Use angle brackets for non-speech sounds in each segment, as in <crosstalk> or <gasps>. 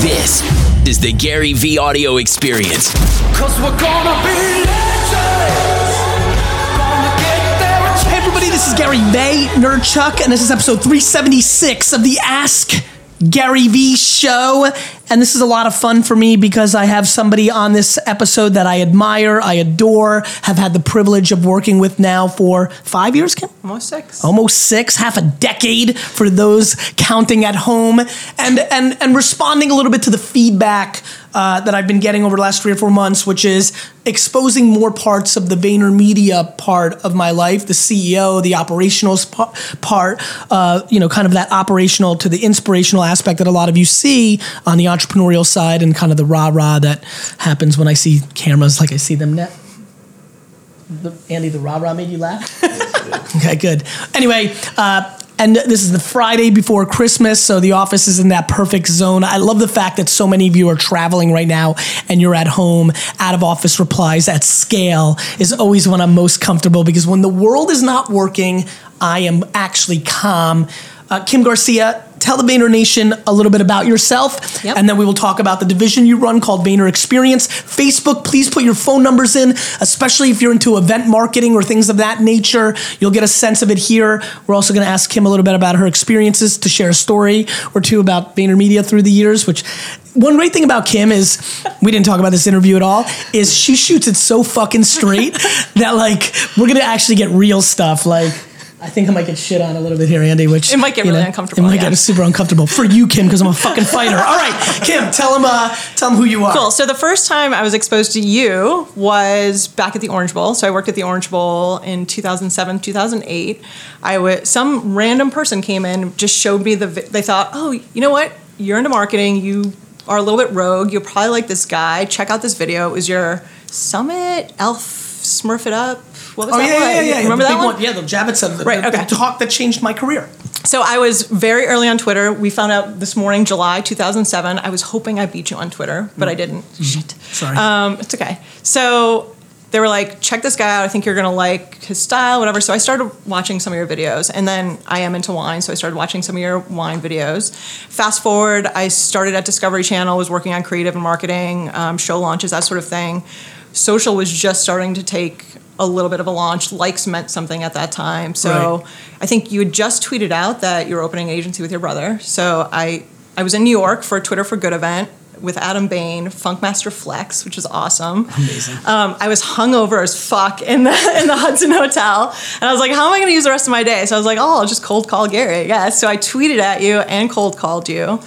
This is the Gary V audio experience. Cause we're gonna be Hey everybody, this is Gary May, Nerdchuck, and this is episode 376 of the Ask Gary V show. And this is a lot of fun for me because I have somebody on this episode that I admire, I adore, have had the privilege of working with now for five years, Kim? Almost six. almost six, half a decade for those counting at home, and and and responding a little bit to the feedback uh, that I've been getting over the last three or four months, which is exposing more parts of the VaynerMedia part of my life, the CEO, the operational sp- part, uh, you know, kind of that operational to the inspirational aspect that a lot of you see on the entrepreneurial side, and kind of the rah rah that happens when I see cameras like I see them now. The, Andy, the rah rah made you laugh. <laughs> Okay, good. Anyway, uh, and this is the Friday before Christmas, so the office is in that perfect zone. I love the fact that so many of you are traveling right now and you're at home. Out of office replies at scale is always when I'm most comfortable because when the world is not working, I am actually calm. Uh, Kim Garcia, tell the Vayner Nation a little bit about yourself, Yep. and then we will talk about the division you run called Vayner Experience. Facebook, please put your phone numbers in, especially if you're into event marketing or things of that nature. You'll get a sense of it here. We're also going to ask Kim a little bit about her experiences to share a story or two about VaynerMedia through the years, which one great thing about Kim is we didn't talk about this interview at all is she shoots it so fucking straight <laughs> that like we're going to actually get real stuff like I think I might get shit on a little bit here, Andy. Which It might get really know, uncomfortable, It might yeah. get super uncomfortable for you, Kim, because I'm a fucking fighter. All right, Kim, tell him, uh, tell him who you are. Cool. So the first time I was exposed to you was back at the Orange Bowl. So I worked at the Orange Bowl in 2007, 2008. I was some random person came in, just showed me the. They thought, oh, you know what? You're into marketing. You are a little bit rogue. You'll probably like this guy. Check out this video. It was your Summit Elf Smurf It Up. What was Oh that yeah, one? yeah, yeah, yeah. Remember the that big one? Yeah, the Javits of the, Right, the, okay. the talk that changed my career. So I was very early on Twitter. We found out this morning, July 2007. I was hoping I beat you on Twitter, but I didn't. Shit. Sorry. Um, it's okay. So they were like, check this guy out. I think you're gonna like his style, whatever. So I started watching some of your videos, and then I am into wine, so I started watching some of your wine videos. Fast forward, I started at Discovery Channel, was working on creative and marketing, um, show launches, that sort of thing. Social was just starting to take a little bit of a launch. Likes meant something at that time, so Right. I think you had just tweeted out that you were opening an agency with your brother. So I I was in New York for a Twitter for Good event with Adam Bain, Funkmaster Flex, which is awesome. Amazing. Um, I was hungover as fuck in the in the Hudson Hotel, and I was like, "How am I going to use the rest of my day?" So I was like, "Oh, I'll just cold call Gary, I guess." So I tweeted at you and cold called you.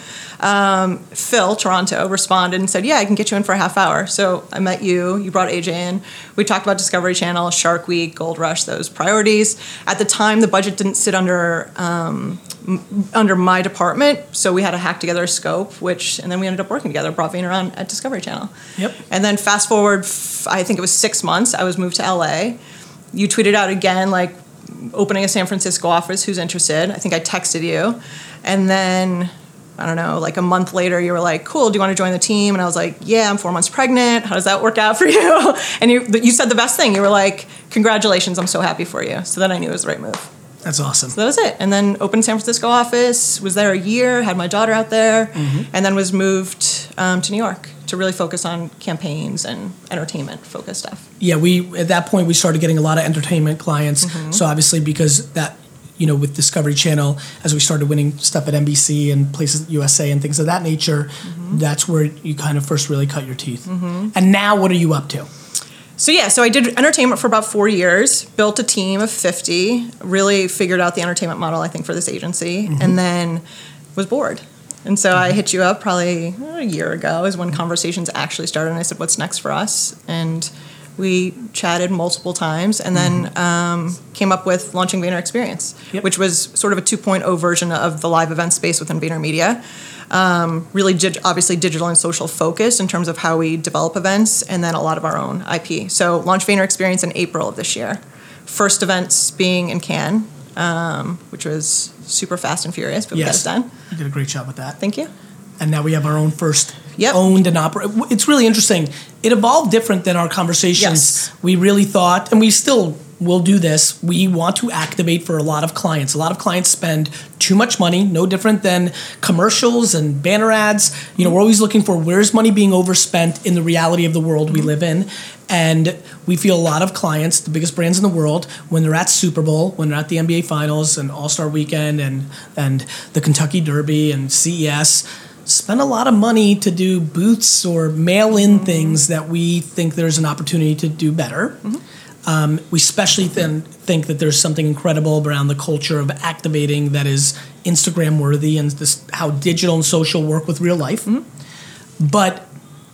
Um, Phil Toronto responded and said, "Yeah, I can get you in for a half hour." So I met you. You brought AJ in. We talked about Discovery Channel, Shark Week, Gold Rush, those priorities. At the time, the budget didn't sit under um, m- under my department, so we had to hack together a scope. Which and then we ended up working together. Brought Vayner on at Discovery Channel. Yep. And then fast forward, f- I think it was six months. I was moved to LA. You tweeted out again, like opening a San Francisco office. Who's interested? I think I texted you, and then I don't know, like a month later, you were like, "Cool, do you want to join the team?" And I was like, "Yeah, I'm four months pregnant. How does that work out for <laughs> you?" And you you said the best thing. You were like, "Congratulations, I'm so happy for you." So then I knew it was the right move. That's awesome. So that was it. And then opened San Francisco office. Was there a year. Had my daughter out there, and then was moved um, to New York to really focus on campaigns and entertainment focused stuff. yeah, we at that point we started getting a lot of entertainment clients. Mm-hmm. So obviously because that you know with Discovery Channel as we started winning stuff at NBC and places USA and things of that nature, Mm-hmm. that's where you kind of first really cut your teeth. Mm-hmm. And now what are you up to? So yeah, so I did entertainment for about four years, built a team of 50, really figured out the entertainment model, I think, for this agency, mm-hmm. and then was bored. And so I mm-hmm. hit you up probably a year ago is when conversations actually started, and I said, "What's next for us?" And we chatted multiple times, and then um, came up with launching Vayner Experience, Yep. which was sort of a 2.0 version of the live event space within Vayner Media. Um, really, dig- obviously, digital and social focus in terms of how we develop events, and then a lot of our own IP. So, launch Vayner Experience in April of this year. First events being in Cannes, um, which was super fast and furious, but we got it done. You did a great job with that. Thank you. And now we have our own first Yep. owned and operated. It's really interesting. It evolved different than our conversations. Yes. We really thought, and we still we'll do this. We want to activate for a lot of clients. A lot of clients spend too much money, no different than commercials and banner ads. You know, we're always looking for where's money being overspent in the reality of the world we live in. And we feel a lot of clients, the biggest brands in the world, when they're at Super Bowl, when they're at the NBA Finals and All Star Weekend and and the Kentucky Derby and CES, spend a lot of money to do booths or mail in things that we think there's an opportunity to do better. Um, we especially then think that there's something incredible around the culture of activating that is Instagram worthy and this how digital and social work with real life. But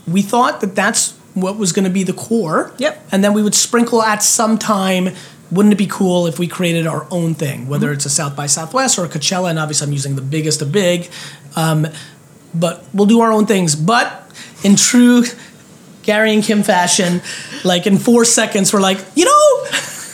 we thought that that's what was going to be the core. Yep. And then we would sprinkle at some time. Wouldn't it be cool if we created our own thing, whether it's a South by Southwest or a Coachella? And obviously, I'm using the biggest of big. Um, but we'll do our own things. But in true Gary and Kim fashion, like in four seconds, we're like, you know,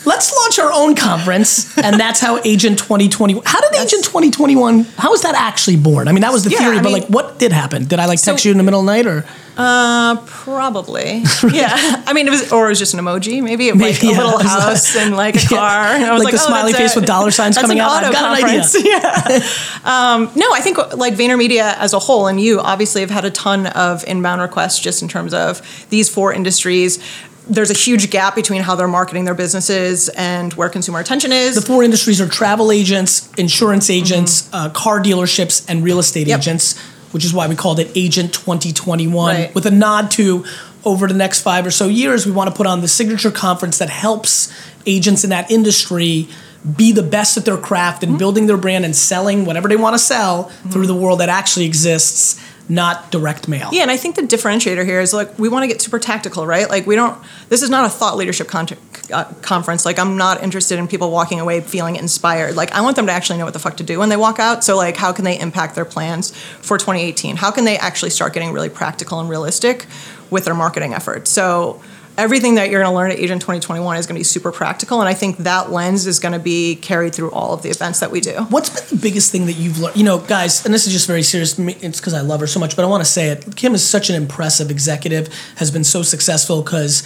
let's launch our own conference, and that's how Agent 2021. How did Agent 2021? How was that actually born? I mean, that was the Yeah, theory, I but mean- like, what did happen? Did I like text So- you in the middle of the night, or Uh, probably. <laughs> yeah. I mean, it was, or it was just an emoji, maybe, of like Maybe, a <laughs> yeah. little It was like- house and <laughs> like a Yeah. car. And I was Like like, the oh, smiley face a- with dollar signs coming out. I've got an idea. conference. Yeah. um, no, I think like VaynerMedia as a whole, and you obviously have had a ton of inbound requests just in terms of these four industries. There's a huge gap between how they're marketing their businesses and where consumer attention is. the four industries are travel agents, insurance agents, uh, car dealerships, and real estate Mm-hmm. Yep. agents, which is why we called it Agent 2021, Right. with a nod to over the next five or so years, we want to put on the signature conference that helps agents in that industry be the best at their craft Mm-hmm. and building their brand and selling whatever they want to sell through the world that actually exists, not direct mail. Yeah, and I think the differentiator here is like we want to get super tactical, right? Like we don't. This is not a thought leadership con- uh, conference. Like I'm not interested in people walking away feeling inspired. Like I want them to actually know what the fuck to do when they walk out. So like, how can they impact their plans for 2018? How can they actually start getting really practical and realistic with their marketing efforts? So. Everything that you're going to learn at Agent 2021 is going to be super practical, and I think that lens is going to be carried through all of the events that we do. What's been the biggest thing that you've learned? You know, guys, and this is just very serious. me- It's because I love her so much, but I want to say it. Kim is such an impressive executive, has been so successful because,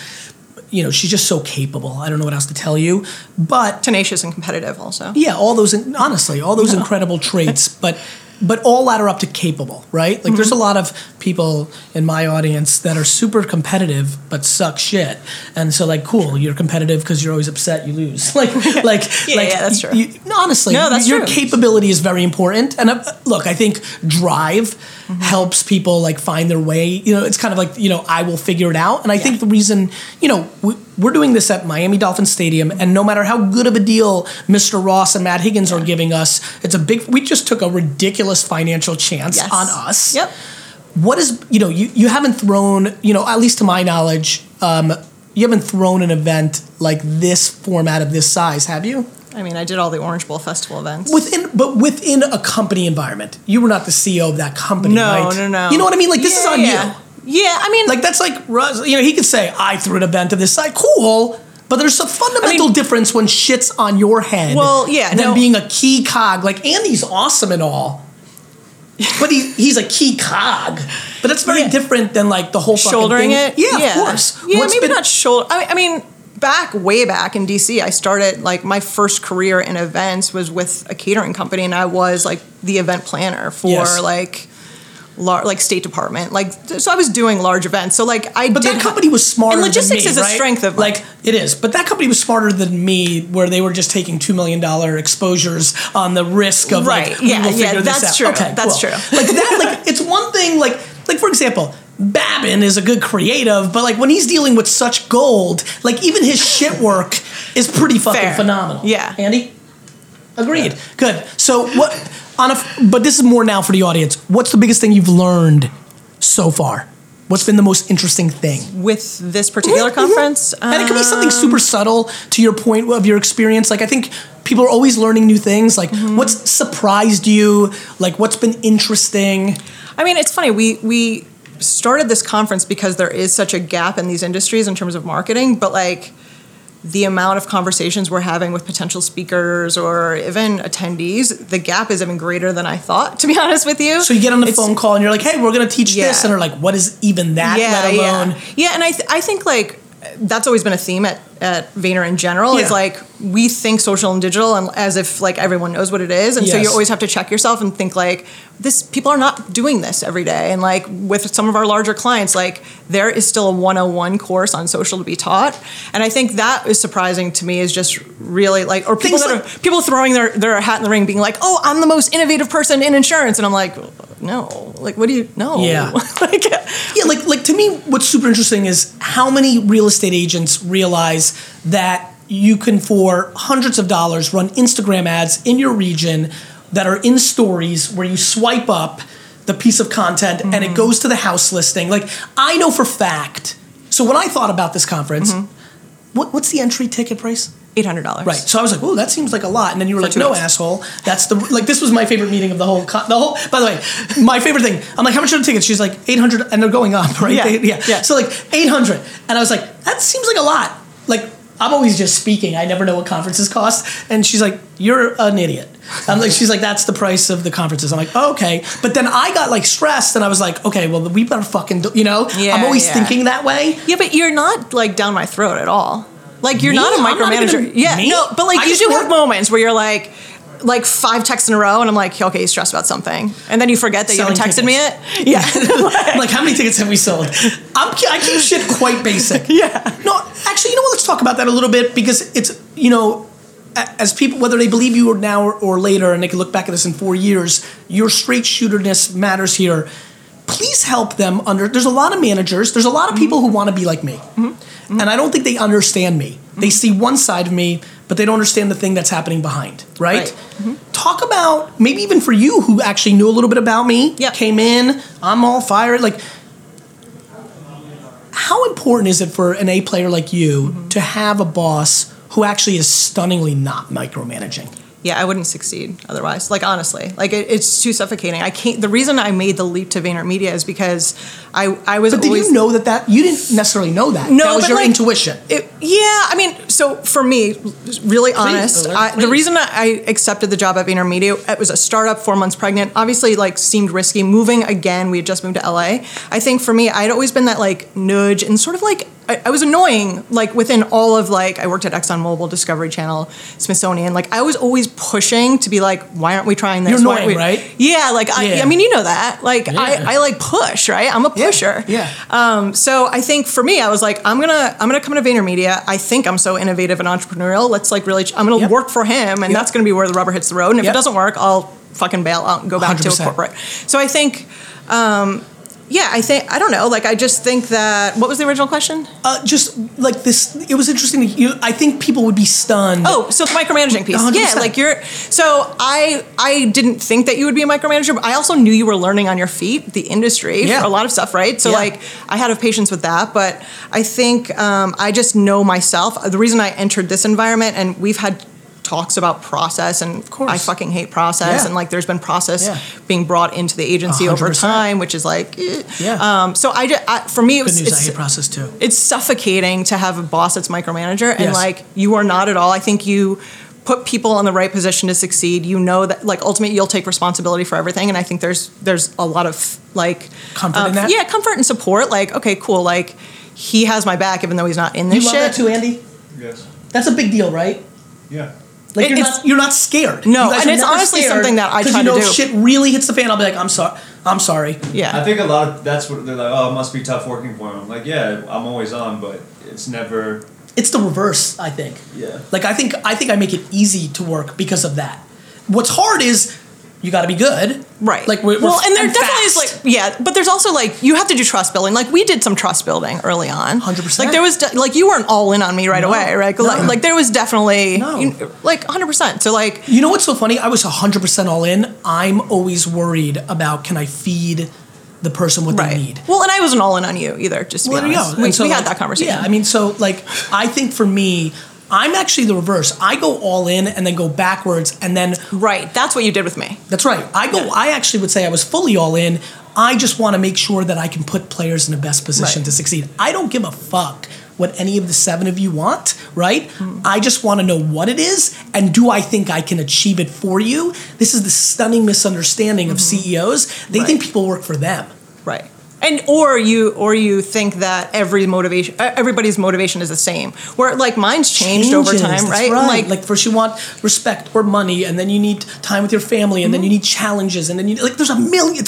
you know, she's just so capable. I don't know what else to tell you. But Tenacious and competitive, also. yeah, all those, honestly, all those incredible traits, but. But all ladder up to capable, right? Like, there's a lot of people in my audience that are super competitive but suck shit, and so like, cool, you're competitive because you're always upset you lose. <laughs> like, <laughs> like, Yeah, like, yeah, that's true. you- honestly, No, that's your true. capability is very important. And uh, look, I think drive Mm-hmm. helps people like find their way. You know, it's kind of like you know, I will figure it out. And I think the reason, you know, we, we're doing this at Miami Dolphins Stadium, and no matter how good of a deal Mr. Ross and Matt Higgins are giving us, it's a big. We just took a ridiculous financial chance Yes. on us. Yep. What is you know you you haven't thrown you know at least to my knowledge. Um, you haven't thrown an event like this format of this size, have you? I mean, I did all the Orange Bowl festival events. within but within a company environment you were not the ceo of that company No, right? no, no. you know what i mean like this is on yeah. you Yeah, I mean, like that's like Russ- you know he could say i threw an event of this side cool but there's a fundamental I mean- difference when shit's on your head Well, yeah, than no. being a key cog like andy's awesome and all but he, he's a key cog but that's very Yeah. different than like the whole fucking shouldering it. yeah, yeah, of course Yeah, What's maybe been- not shoulder. I I mean, back way back in DC, I started like my first career in events was with a catering company, and I was like the event planner for Yes. like. Lar- like State Department, like so I was doing large events. So like I But did that company was smarter. And logistics me, is a right? strength of mine. like it is. But that company was smarter than me, where they were just taking two million dollar exposures on the risk of Right. like Yeah, yeah, that's true. Okay, That's cool. true. Like that. Like it's one thing. Like like for example. Babin is a good creative, but like when he's dealing with such gold, like even his shit work is pretty fucking Fair. phenomenal. Yeah. Andy. Agreed. Good. So what on a but this is more now for the audience. What's the biggest thing you've learned so far? What's been the most interesting thing? with this particular Mhm, mhm. conference. and it could be something um, super subtle to your point of your experience. Like I think people are always learning new things. Like Mm-hmm. what's surprised you? Like what's been interesting? I mean, it's funny. We we started this conference because there is such a gap in these industries in terms of marketing, but like the amount of conversations we're having with potential speakers or even attendees, the gap is even greater than I thought. To be <laughs> honest with you, So you get on the It's- phone call and you're like, "Hey, we're gonna teach Yeah. this," and they're like, "What is even that?" yeah, let alone. yeah, yeah. And I th- I think like that's always been a theme at at Vayner in general is like we think social and digital and as if like everyone knows what it is, and so you always have to check yourself and think like this people are not doing this every day, and like with some of our larger clients, like there is still a 101 course on social to be taught, and I think that is surprising to me is just really like or people Things that like- are people throwing their their hat in the ring, being like, oh, I'm the most innovative person in insurance, and I'm like, no, like what do you no, Yeah. <laughs> like Yeah, like like to me, what's super interesting is how many real estate agents realize that you can, for hundreds of dollars, run Instagram ads in your region that are in stories where you swipe up the piece of content and it mm-hmm. goes to the house listing. Like I know for fact. So when I thought about this conference, mm-hmm. what, what's the entry ticket price? eight hundred dollars, Right. So I was like, "Oh, that seems like a lot." And then you were like, "No, asshole. That's the like." This was my favorite meeting of the whole. Con- the whole. By the way, my favorite thing. I'm like, "How much are the tickets?" She's like, 800 and they're going up, <laughs> right? Yeah, They- yeah. yeah. So like 800, and I was like, "That seems like a lot." Like I'm always just speaking. I never know what conferences cost. And she's like, "You're an idiot." I'm like, she's like, "That's the price of the conferences." I'm like, oh, "Okay," but then I got like stressed, and I was like, "Okay, well, we better fucking," do, you know. Yeah, I'm always yeah. thinking that way. Yeah, but you're not like down my throat at all. Like you're Me? not a not micromanager. even- yeah, me? no, but like I you do have moments where you're like, like five texts in a row, and I'm like, okay, you're stressed about something, and then you forget that Selling you haven't texted me yet. tickets. Yeah, <laughs> <laughs> I'm like, how many tickets have we sold? I'm, I keep <laughs> shit quite basic. Yeah. No, actually, you know what? Let's talk about that a little bit because it's, you know, as people, whether they believe you or now or, or later, and they can look back at this in four years, your straight shooterness matters here. Please help them under. There's a lot of managers. There's a lot of Mm-hmm. people who want to be like me, and I don't think they understand me. Mm-hmm. They see one side of me, but they don't understand the thing that's happening behind. Right. Right. Mm-hmm. Talk about maybe even for you who actually knew a little bit about me. Yep. Came in. I'm all fired. Like how important is it for an A player like you Mm-hmm. to have a boss who actually is stunningly not micromanaging? Yeah, I wouldn't succeed otherwise. Like honestly, like it, it's too suffocating. I can't. The reason I made the leap to VaynerMedia is because I I was But did always you know that that you didn't necessarily know that? No, that was but your like- intuition. It, yeah, I mean, so for me, really honest, Please, I, the reason I I accepted the job at VaynerMedia, it was a startup, four months pregnant. Obviously, like seemed risky. Moving again, we had just moved to LA. I think for me, I'd always been that like nudge and sort of like I, I was annoying. Like within all of like I worked at ExxonMobil, Discovery Channel, Smithsonian. Like I was always pushing to be like, why aren't we trying this? You're annoying, we-" right? Yeah, like I, Yeah. I mean, you know that. Like Yeah. I, I like push, right? I'm a pusher. yeah. Um, so I think for me, I was like, I'm gonna I'm gonna come to VaynerMedia. I think I'm so innovative and entrepreneurial. Let's like really, I'm gonna Yep. work for him, and Yep. that's gonna be where the rubber hits the road. And if Yep. it doesn't work, I'll fucking bail out and go back to a corporate. So I think. Um, yeah, I think I don't know. Like, I just think that. What was the original question? Uh, just like this, it was interesting. You, I think people would be stunned. Oh, so the micromanaging piece. 100%. Yeah, like you're. So I I didn't think that you would be a micromanager, but I also knew you were learning on your feet, the industry, Yeah. a lot of stuff, right? So Yeah. like I had a patience with that, but I think um, I just know myself. The reason I entered this environment, and we've had talks about process and course. I fucking hate process Yeah. and like there's been process Yeah. being brought into the agency over 100%. time which is like eh. Yeah. um so I, just, I for me it Good was news. I it's, hate process too. it's suffocating to have a boss that's micromanager and Yes. like you are not at all. I think you put people in the right position to succeed. You know that like ultimately you'll take responsibility for everything and I think there's there's a lot of like Comfort uh, in that? Yeah, comfort and support. Like okay, cool. Like he has my back even though he's not in You this love shit. that too, Andy. Yes. That's a big deal, right? Yeah. Like It- you're not you're not scared. No, and it's honestly something that I try you to know do. if shit really hits the fan. I'll be like, I'm sorry. I'm sorry. yeah. I think a lot of that's what they're like. Oh, it must be tough working for him. I'm like, yeah, I'm always on, but it's never. It's the reverse, I think. Yeah. Like I think I think I make it easy to work because of that. What's hard is you got to be good. Right. Like we're, well, we're- and there definitely is like yeah, but there's also like you have to do trust building. Like we did some trust building early on. 100%. Like there was de- like you weren't all in on me right No. away, right? No. Like, like there was definitely No. you- like 100. percent So like You know what's so funny? I was 100% all in. I'm always worried about can I feed the person what right. they need. Well, and I wasn't all in on you either. Just Well, be honest, we, so, we had like, that conversation. Yeah, I mean, so like, I think for me, I'm actually the reverse. I go all in and then go backwards, and then right. That's what you did with me. that's right. I go. Yeah. I actually would say I was fully all in. I just want to make sure that I can put players in the best position Right. to succeed. I don't give a fuck what any of the seven of you want, right? Hmm. I just want to know what it is and do I think I can achieve it for you? This is the stunning misunderstanding of CEOs. They think Mm-hmm. People work for them. Right. And or you or you think that every motivation everybody's motivation is the same where like mine's changed over time that's right, Like, like first you want respect or money, and then you need time with your family, and then you need challenges, and then you like there's a million.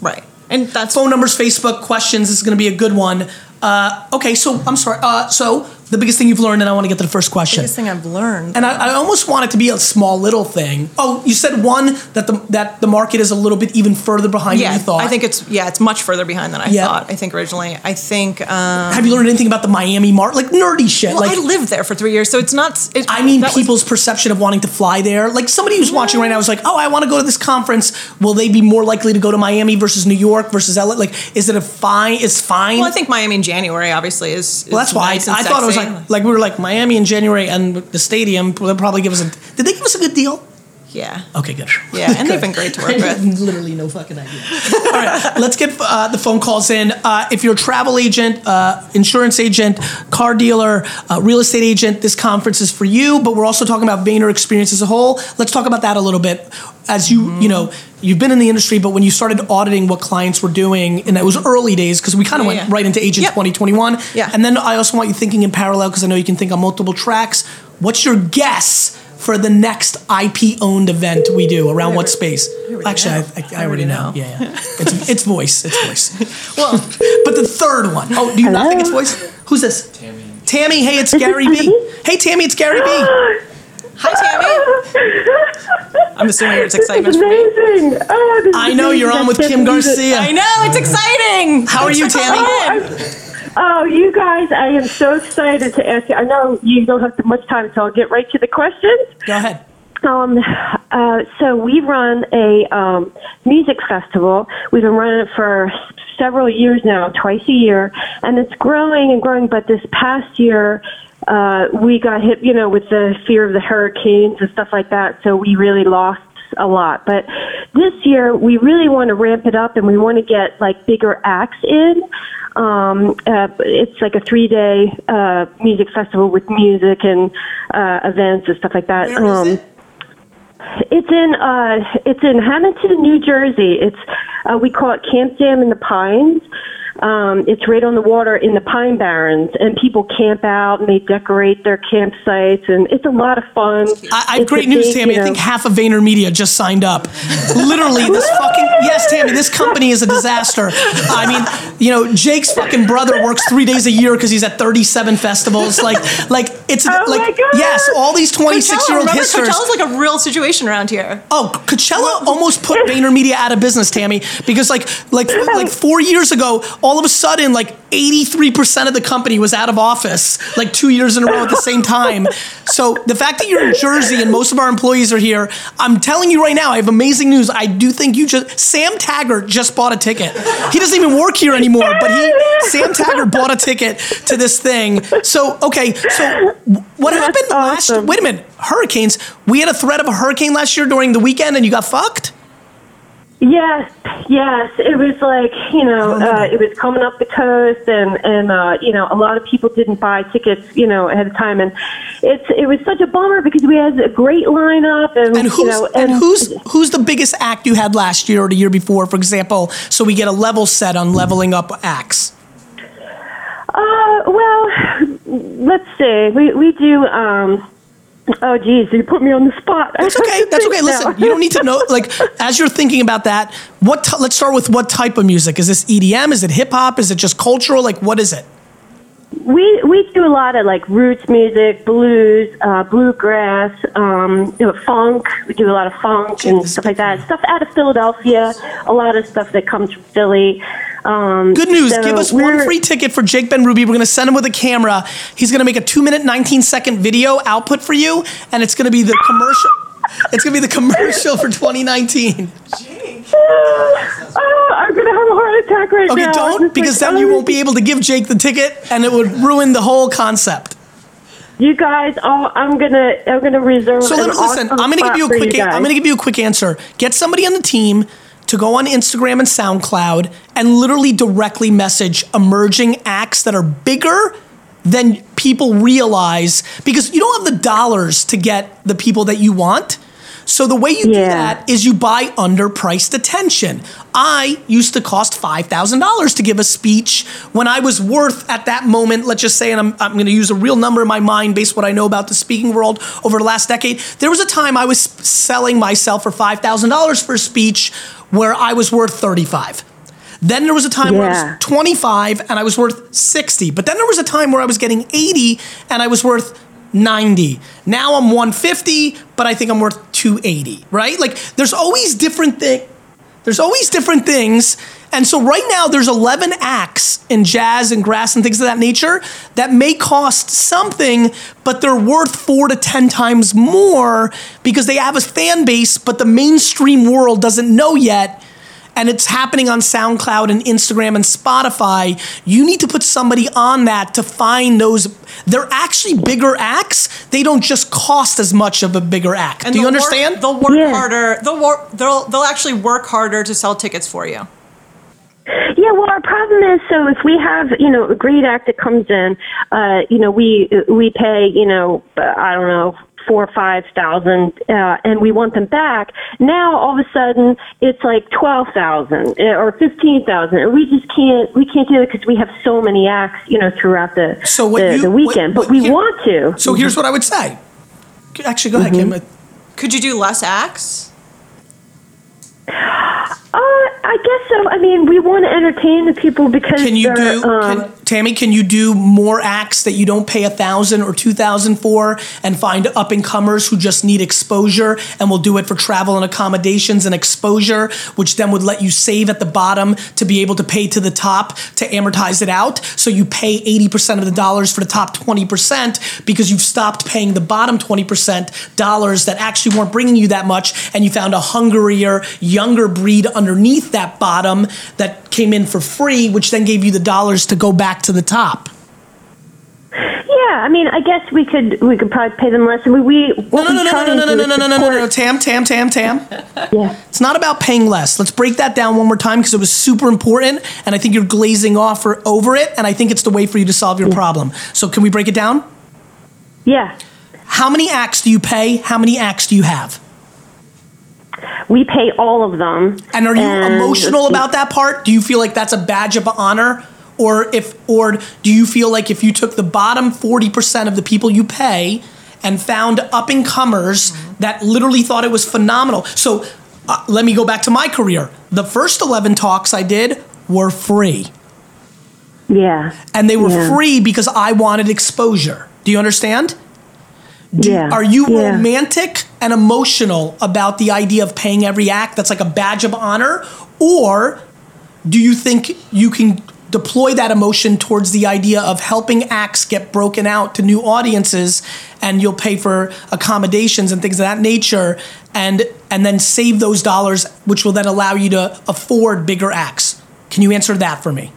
Right and that's phone numbers, Facebook questions. This is going to be a good one. Uh, okay, so I'm sorry. Uh, so the biggest thing you've learned, and I want to get to the first question. The biggest thing i've learned And I, I almost want it to be a small little thing. Oh, you said one that the that the market is a little bit even further behind yeah than you thought. i think it's yeah it's much further behind than i Yeah. thought i think originally i think um Have you learned anything about the Miami market? Like nerdy shit. well, like I lived there for three years, so it's not. It, I mean, that was- people's perception of wanting to fly there. Like somebody who's watching right now is like, "Oh, I want to go to this conference." Will they be more likely to go to Miami versus New York versus LA? Like, is it a fine? It's fine. Well, I think Miami in January obviously is. well, that's why nice I, I thought it was. Like like we were like Miami in January and the stadium. They'll probably give us a. Did they give us a good deal? Yeah. Okay, good. Yeah, and they've been great to work <laughs> with. Literally no fucking idea. All right, let's get uh, the phone calls in. Uh, if you're a travel agent, uh, insurance agent, car dealer, uh, real estate agent, this conference is for you. But we're also talking about Vayner experience as a whole. Let's talk about that a little bit. As you, Mm-hmm. you know, you've been in the industry, but when you started auditing what clients were doing, and it was early days because we kind of Yeah, went yeah. right into Agent Yep. 2021. Yeah. And then I also want you thinking in parallel because I know you can think on multiple tracks. What's your guess for the next IP owned event we do around what space? Actually, I, know. I, I I already already know. know. Yeah, yeah. <laughs> It's, it's voice. It's voice. <laughs> Well, But the third one. Oh, do you not think it's voice? Who's this? Tammy. Tammy. Hey, it's Gary V. Hey, Tammy, it's Gary V. <gasps> hi Tammy. I'm assuming it's excitement It's for me. amazing. Oh, this is I know you're on with Kim Garcia. I know it's exciting. How are you, Thanks for Tammy? Oh, you guys, I am so excited to ask you. I know you don't have much time, so I'll get right to the questions. Go ahead. Um, uh, so we run a um, music festival. We've been running it for several years now, twice a year, and it's growing and growing. But this past year, uh, we got hit, you know, with the fear of the hurricanes and stuff like that. So we really lost a lot. But this year, we really want to ramp it up, and we want to get like bigger acts in. Um, uh, it's like a three-day uh, music festival with music and uh, events and stuff like that. Um, it? it's in uh, it's in Hamilton, New Jersey. It's uh, we call it Camp Jam in the Pines. Um, it's right on the water in the Pine Barrens, and people camp out and they decorate their campsites, and it's a lot of fun. I, I have great news, big, Tammy. you I think half of Vayner Media just signed up. Literally, this <laughs> fucking yes, Tammy. This company is a disaster. I mean, you know, Jake's fucking brother works three days a year because he's at 37 festivals. Like, like it's Oh like yes, all these 26 Coachella, year old remember, hipsters. Coachella's like a real situation around here. Oh, Coachella almost put <laughs> VaynerMedia out of business, Tammy, because like like like four years ago, all of a sudden, like 83% of the company was out of office, like two years in a row at the same time. <laughs> So the fact that you're in Jersey and most of our employees are here, I'm telling you right now, I have amazing news. I do think you just Sam Taggart just bought a ticket. He doesn't even work here anymore, but he Sam Taggart bought a ticket to this thing. So okay, so what happened last? awesome. Wait a minute, hurricanes. We had a threat of a hurricane last year during the weekend, and you got fucked. Yes, yes. It was like you know, uh, it was coming up the coast, and and uh, you know, a lot of people didn't buy tickets, you know, ahead of time, and it's it was such a bummer because we had a great lineup, and, And who's you know, and who's who's the biggest act you had last year or the year before, for example, so we get a level set on leveling up acts. Uh, well, let's see. We we do. Um, oh, geez, you put me on the spot. That's okay. <laughs> That's okay. Listen, you don't need to know. Like, as you're thinking about that, what? T- let's start with what type of music. Is this EDM? Is it hip hop? Is it just cultural? Like, what is it? We we do a lot of like roots music, blues, uh, bluegrass, um, you know, funk. We do a lot of funk and stuff like that. Stuff out of Philadelphia. A lot of stuff that comes from Philly. Um, Good news. so Give us one free ticket for Jake Ben Ruby. We're going to send him with a camera. He's going to make a two minute, 19 second video output for you, and it's going to be the commercial. It's going to be the commercial for 2019. Oh, I'm gonna have a heart attack right Okay, now. Okay, don't because like, then you oh, won't be able to give Jake the ticket, and it would ruin the whole concept. You guys, oh, I'm gonna I'm gonna reserve. So listen, awesome I'm going to give you a quick. guys. I'm going to give you a quick answer. Get somebody on the team to go on Instagram and SoundCloud and literally directly message emerging acts that are bigger than people realize because you don't have the dollars to get the people that you want. So the way you do that is you buy underpriced attention. I used to cost $5,000 to give a speech when I was worth at that moment, let's just say, and I'm, I'm going to use a real number in my mind based on what I know about the speaking world over the last decade. There was a time I was selling myself for $5,000 for a speech where I was worth 35. Then there was a time where I was 25 and I was worth 60. But then there was a time where I was getting 80 and I was worth 90. Now I'm 150, but I think I'm worth 280, right? Like there's always different things. There's always different things. And so right now there's 11 acts in jazz and grass and things of that nature that may cost something, but they're worth 4 to 10 times more because they have a fan base but the mainstream world doesn't know yet and it's happening on SoundCloud and Instagram and Spotify, you need to put somebody on that to find those. They're actually bigger acts. They don't just cost as much of a bigger act. Do you understand? Work, they'll work Yeah. harder. They'll work. They'll they'll actually work harder to sell tickets for you. Yeah, well, our problem is so if we have you know a great act that comes in, uh, you know we we pay you know uh, I don't know four or five thousand, uh, and we want them back. Now all of a sudden it's like twelve thousand or fifteen thousand, and we just can't we can't do it because we have so many acts you know throughout the So what the, you- the weekend. what- but we here- want to. so here's what I would say. Actually, go ahead, Mm-hmm. Kim. Could you do less acts? Uh, I guess so. I mean, we want to entertain the people because Can you do, um, can, Tammy? Can you do more acts that you don't pay a thousand or two thousand for, and find up and comers who just need exposure, and will do it for travel and accommodations and exposure, which then would let you save at the bottom to be able to pay to the top to amortize it out. So you pay eighty percent of the dollars for the top twenty percent because you've stopped paying the bottom twenty percent dollars that actually weren't bringing you that much, and you found a hungrier, younger breed underneath that bottom that came in for free, which then gave you the dollars to go back to the top. Yeah, I mean, I guess we could we could probably pay them less. We, we No, no, no, no, no, no, no, no, no, no, no, no, no, Tam, Tam, Tam, Tam. <laughs> Yeah. It's not about paying less. Let's break that down one more time because it was super important, and I think you're glazing off or over it, and I think it's the way for you to solve your problem. So, can we break it down? Yeah, How many acts do you pay? How many acts do you have? we pay all of them. And are you And- emotional about that part? Do you feel like that's a badge of honor? Or if or do you feel like if you took the bottom 40% of the people you pay and found up and comers that literally thought it was phenomenal. So uh, let me go back to my career. The first 11 talks I did were free. Yeah, And they were Yeah. free because I wanted exposure. Do you understand? yeah. Are you yeah. romantic and emotional about the idea of paying every act that's like a badge of honor? Or do you think you can deploy that emotion towards the idea of helping acts get broken out to new audiences and you'll pay for accommodations and things of that nature and and then save those dollars which will then allow you to afford bigger acts? Can you answer that for me?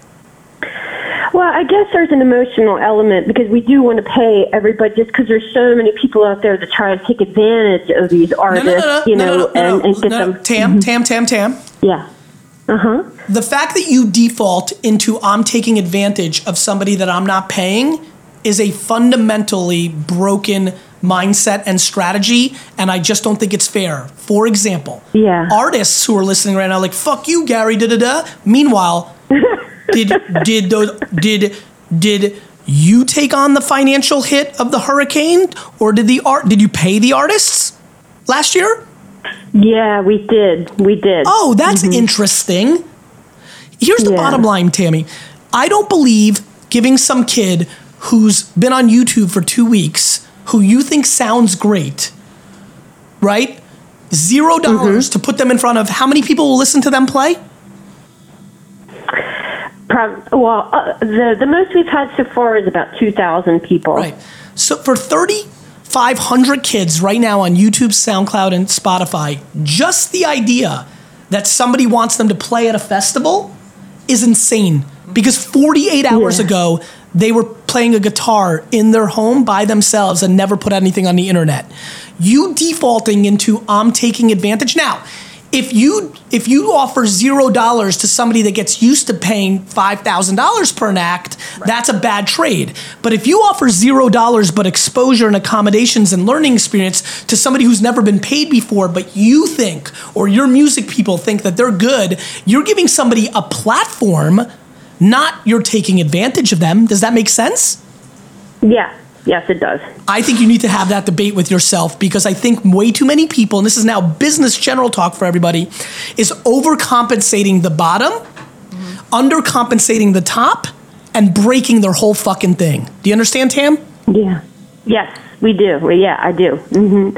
Well, I guess there's an emotional element because we do want to pay everybody just because there's so many people out there that try to take advantage of these artists, no, no, no, you know, no, no, and, no, and get them. Mm-hmm. Tam, Tam, Tam, Tam. Yeah. Uh huh. the fact that you default into I'm taking advantage of somebody that I'm not paying is a fundamentally broken mindset and strategy, and I just don't think it's fair. For example, Yeah. artists who are listening right now, like "fuck you, Gary," da da da. Meanwhile, <laughs> did did those did did you take on the financial hit of the hurricane, or did the art did you pay the artists last year? Yeah, we did. We did. Oh, that's interesting. Here's the Yeah. bottom line, Tammy. I don't believe giving some kid who's been on YouTube for two weeks, who you think sounds great, right? Zero dollars to put them in front of how many people will listen to them play? Well, uh, the the most we've had so far is about two thousand people. Right. So for 3,500 kids right now on YouTube, SoundCloud, and Spotify, just the idea that somebody wants them to play at a festival is insane. Because 48 hours Yeah. ago, they were playing a guitar in their home by themselves and never put anything on the internet. You defaulting into I'm taking advantage. Now, if you if you offer zero dollars to somebody that gets used to paying five thousand dollars per an act, that's a bad trade. But if you offer zero dollars but exposure and accommodations and learning experience to somebody who's never been paid before, but you think or your music people think that they're good, you're giving somebody a platform, not you're taking advantage of them. Does that make sense? Yeah. Yes, it does. I think you need to have that debate with yourself because I think way too many people, and this is now business general talk for everybody, is overcompensating the bottom, undercompensating the top, and breaking their whole fucking thing. Do you understand, Tam? Yeah. Yes, we do. Well, yeah, I do. hmm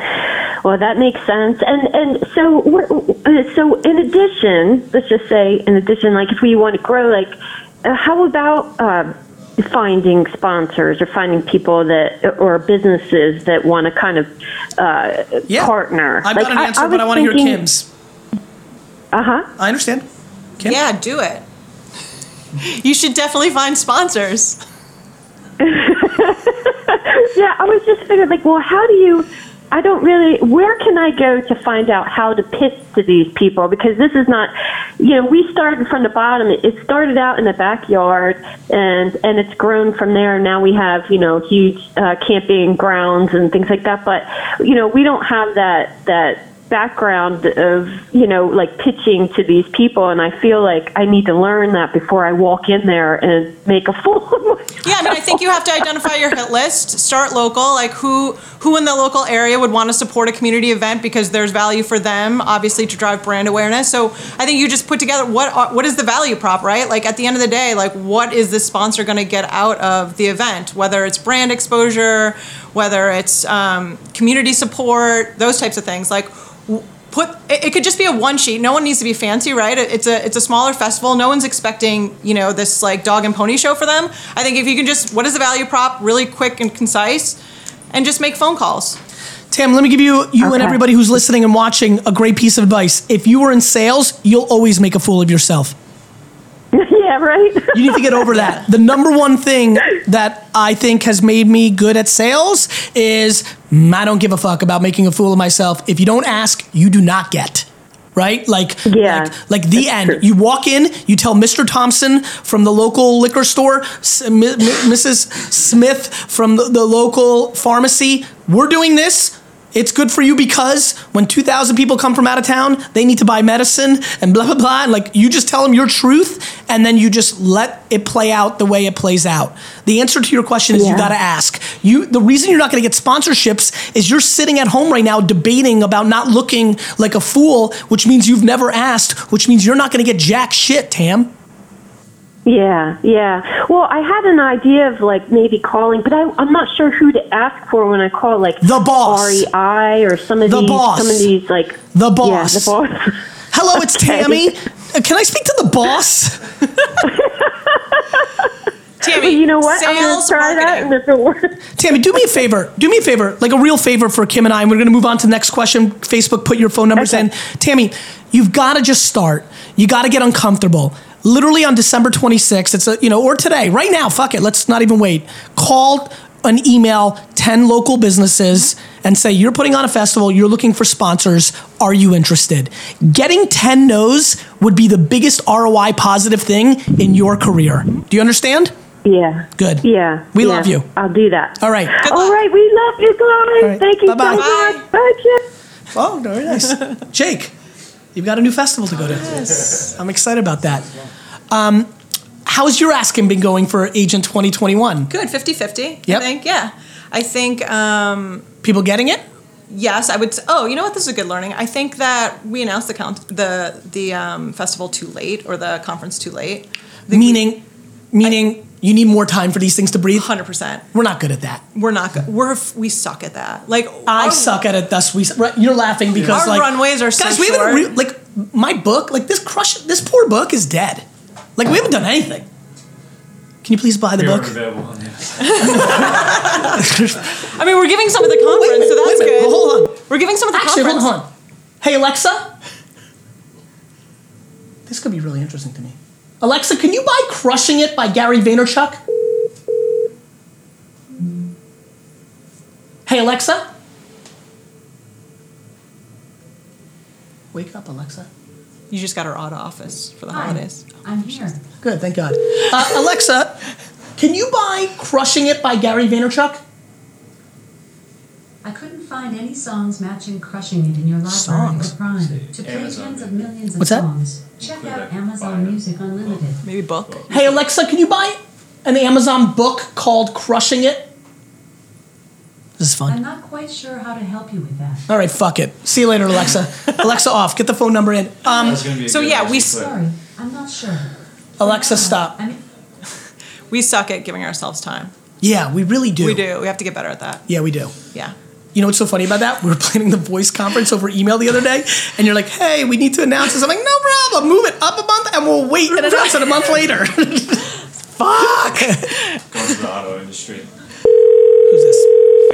Well, that makes sense. And and so uh, so in addition, let's just say in addition, like if we want to grow, like uh, how about uh, finding sponsors or finding people that or businesses that want to kind of uh, partner? I've like, got an answer, but I want to hear Kim's. Uh huh. I understand. Kim? Yeah, do it. You should definitely find sponsors. <laughs> yeah, I was just figuring, like, well, how do you? I don't really. Where can I go to find out how to pitch to these people? Because this is not, you know, we started from the bottom. It started out in the backyard, and and it's grown from there. Now we have, you know, huge uh, camping grounds and things like that. But you know, we don't have that that background of you know like pitching to these people and i feel like i need to learn that before i walk in there and make a fool of myself Yeah, I mean, I think you have to identify your hit list. Start local, like who who in the local area would want to support a community event because there's value for them, obviously to drive brand awareness. So I think you just put together what what is the value prop, right? Like at the end of the day, like what is this sponsor going to get out of the event? Whether it's brand exposure, whether it's um, community support, those types of things. Like put it, it could just be a one sheet no one needs to be fancy right It- it's a it's a smaller festival no one's expecting you know this like dog and pony show for them i think if you can just what is the value prop really quick and concise and just make phone calls Tam, let me give you you and everybody who's listening and watching a great piece of advice. If you were in sales, you'll always make a fool of yourself. <laughs> yeah, right. You need to get over that. The number one thing that I think has made me good at sales is mm, I don't give a fuck about making a fool of myself. If you don't ask, you do not get. Right? Like, Yeah, like, like the end. You walk in, you tell Mr. Thompson from the local liquor store, S- M- M- Mrs. Smith from the, the local pharmacy, we're doing this. It's good for you because when 2,000 people come from out of town, they need to buy medicine and blah, blah, blah. And like you just tell them your truth and then you just let it play out the way it plays out. The answer to your question is you got to ask. You, the reason you're not going to get sponsorships is you're sitting at home right now debating about not looking like a fool, which means you've never asked, which means you're not going to get jack shit, Tam. Yeah, yeah. Well, I had an idea of like maybe calling, but I, I'm not sure who to ask for when I call, like the boss, REI, or some of The these, boss. some of these like The Yeah, boss. the boss. Hello, <laughs> it's Okay. Tammy. Uh, Can I speak to the boss? <laughs> Tammy, you know what? I'm gonna sales try that, and if it works, Tammy, do me a favor. Do me a favor, like a real favor for Kim and I. And we're going to move on to the next question. Facebook, put your phone numbers in. Tammy, you've got to just start. You got to get uncomfortable. Literally on December 26th, it's a, you know, or today, right now, fuck it, let's not even wait. Call an email 10 local businesses and say, you're putting on a festival, you're looking for sponsors, are you interested? Getting 10 no's would be the biggest ROI positive thing in your career. Do you understand? yeah, Good. yeah. We yeah. love you. I'll do that. All right. All right, we love you guys. right. Thank you Bye-bye. so much. Bye, Jim. Oh, very nice. Jake, you've got a new festival to go to. Yes. I'm excited about that. Um, how's your asking been going for Agent 2021? good 50-50 Yep. i think yeah i think um, People getting it? Yes, I would. Oh, you know what? This is a good learning. I think that we announced the count, the the um, festival too late or the conference too late. Meaning, meaning you need more time for these things to breathe. Hundred percent. We're not good at that. We're not good. We're we suck at that. Like I our- suck at it. Thus, we. You're laughing because Our like runways are so guys. we haven't re- like my book. Like this crush. This poor book is dead. Like we haven't done anything. Can you please buy the We book? on it. <laughs> I mean, we're giving some at the conference, wait, so that's wait a minute. good. Well, hold on. We're giving some at the Actually, conference. hold on. Hey Alexa. This could be really interesting to me. Alexa, can you buy "Crushing It" by Gary Vaynerchuk? Hey Alexa. Wake up, Alexa. You just got her out of office for the Hi, holidays. I'm here. Good, thank God. Uh, Alexa, can you buy "Crushing It" by Gary Vaynerchuk? I couldn't find any songs matching Crushing It in your library Songs? or Prime. To play Amazon. tens of millions of What's that? songs, check out Amazon Music Unlimited. Maybe book. Hey Alexa, can you buy an Amazon book called "Crushing It"? This is fun. I'm not quite sure how to help you with that. All right, fuck it. See you later, Alexa. <laughs> Alexa, off. Get the phone number in. Um, That's gonna be a So yeah, we- clip. Sorry, I'm not sure. Alexa, stop. I mean, <laughs> We suck at giving ourselves time. Yeah, we really do. We do. We have to get better at that. Yeah, we do. Yeah. You know what's so funny about that? We were <laughs> planning the voice conference over email the other day, and you're like, "Hey, we need to announce this." I'm like, "No problem. Move it up a month, and we'll wait and announce it a month later." Fuck. Going to the auto industry.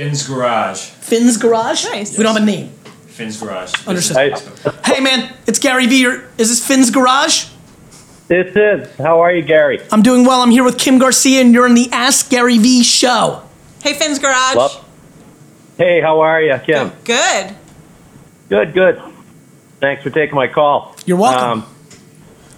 Who's? Finn's Garage. Finn's Garage. Nice. We don't have a name. Finn's Garage. Understood. Hey, man, it's Gary V. Is this Finn's Garage? This is. How are you, Gary? I'm doing well. I'm here with Kim Garcia, and you're in the Ask Gary V show. Hey, Finn's Garage. Well, hey, how are you, Kim? Good. Good, good. Thanks for taking my call. You're welcome. Um,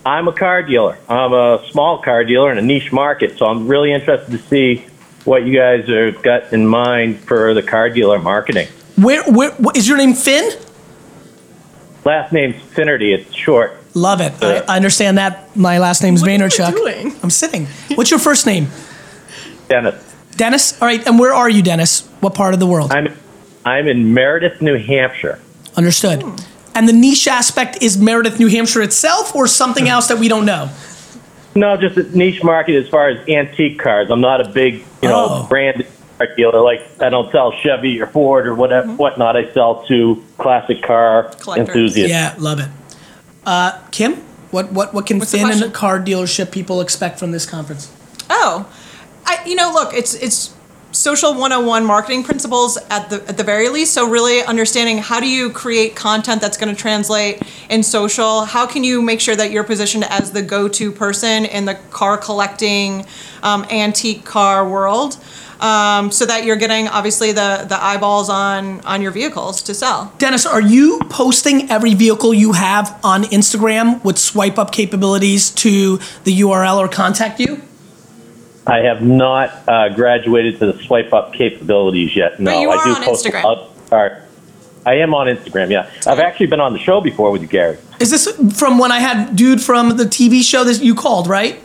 I'm a car dealer. I'm a small car dealer in a niche market, so I'm really interested to see what you guys have got in mind for the car dealer marketing. Where, where, what, is your name Finn? Last name's Finnerty. It's short. Love it. I, I understand that. My last name's What are you doing? I'm sitting. What's your first name? Dennis. Dennis. All right. And where are you, Dennis? What part of the world? I'm I'm in Meredith, New Hampshire. Understood. Hmm. And the niche aspect is Meredith, New Hampshire itself, or something else that we don't know. No, just a niche market as far as antique cars. I'm not a big, you know, Oh. branded car dealer. Like I don't sell Chevy or Ford or whatever, whatnot. I sell to classic car Collectors. enthusiasts. Yeah, love it. Uh, Kim, what what what can What's the Finn and question? car dealership people expect from this conference? Oh, I you know look, it's it's social 101 marketing principles at the at the very least. So really understanding how do you create content that's going to translate in social? How can you make sure that you're positioned as the go-to person in the car collecting um, antique car world? Um, so that you're getting obviously the the eyeballs on on your vehicles to sell. Dennis, are you posting every vehicle you have on Instagram with swipe up capabilities to the URL or contact you? I have not uh, graduated to the swipe up capabilities yet. No, you I do on post Instagram. about- all right. I am on Instagram. Yeah, I've actually been on the show before with you, Gary. Is this from when I had dude from the TV show that you called, right?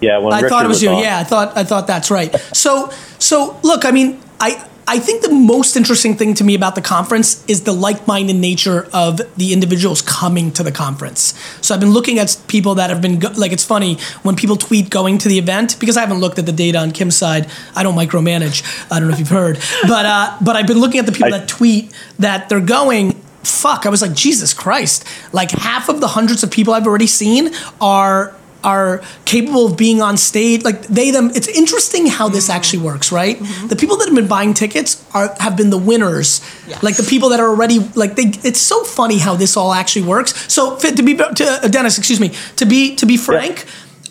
Yeah, when I Richard thought it was, you. on. Yeah, I thought I thought that's right. So so look, I mean, I I think the most interesting thing to me about the conference is the like-minded nature of the individuals coming to the conference. So I've been looking at people that have been go- like it's funny when people tweet going to the event because I haven't looked at the data on Kim's side. I don't micromanage. I don't know if you've heard, but uh, but I've been looking at the people I- that tweet that they're going. Fuck, I was like Jesus Christ! Like half of the hundreds of people I've already seen are are capable of being on stage like they them it's interesting how this actually works right? The people that have been buying tickets are have been the winners. Yes. like the people that are already like they it's so funny how this all actually works. So to be to uh, dennis excuse me to be to be frank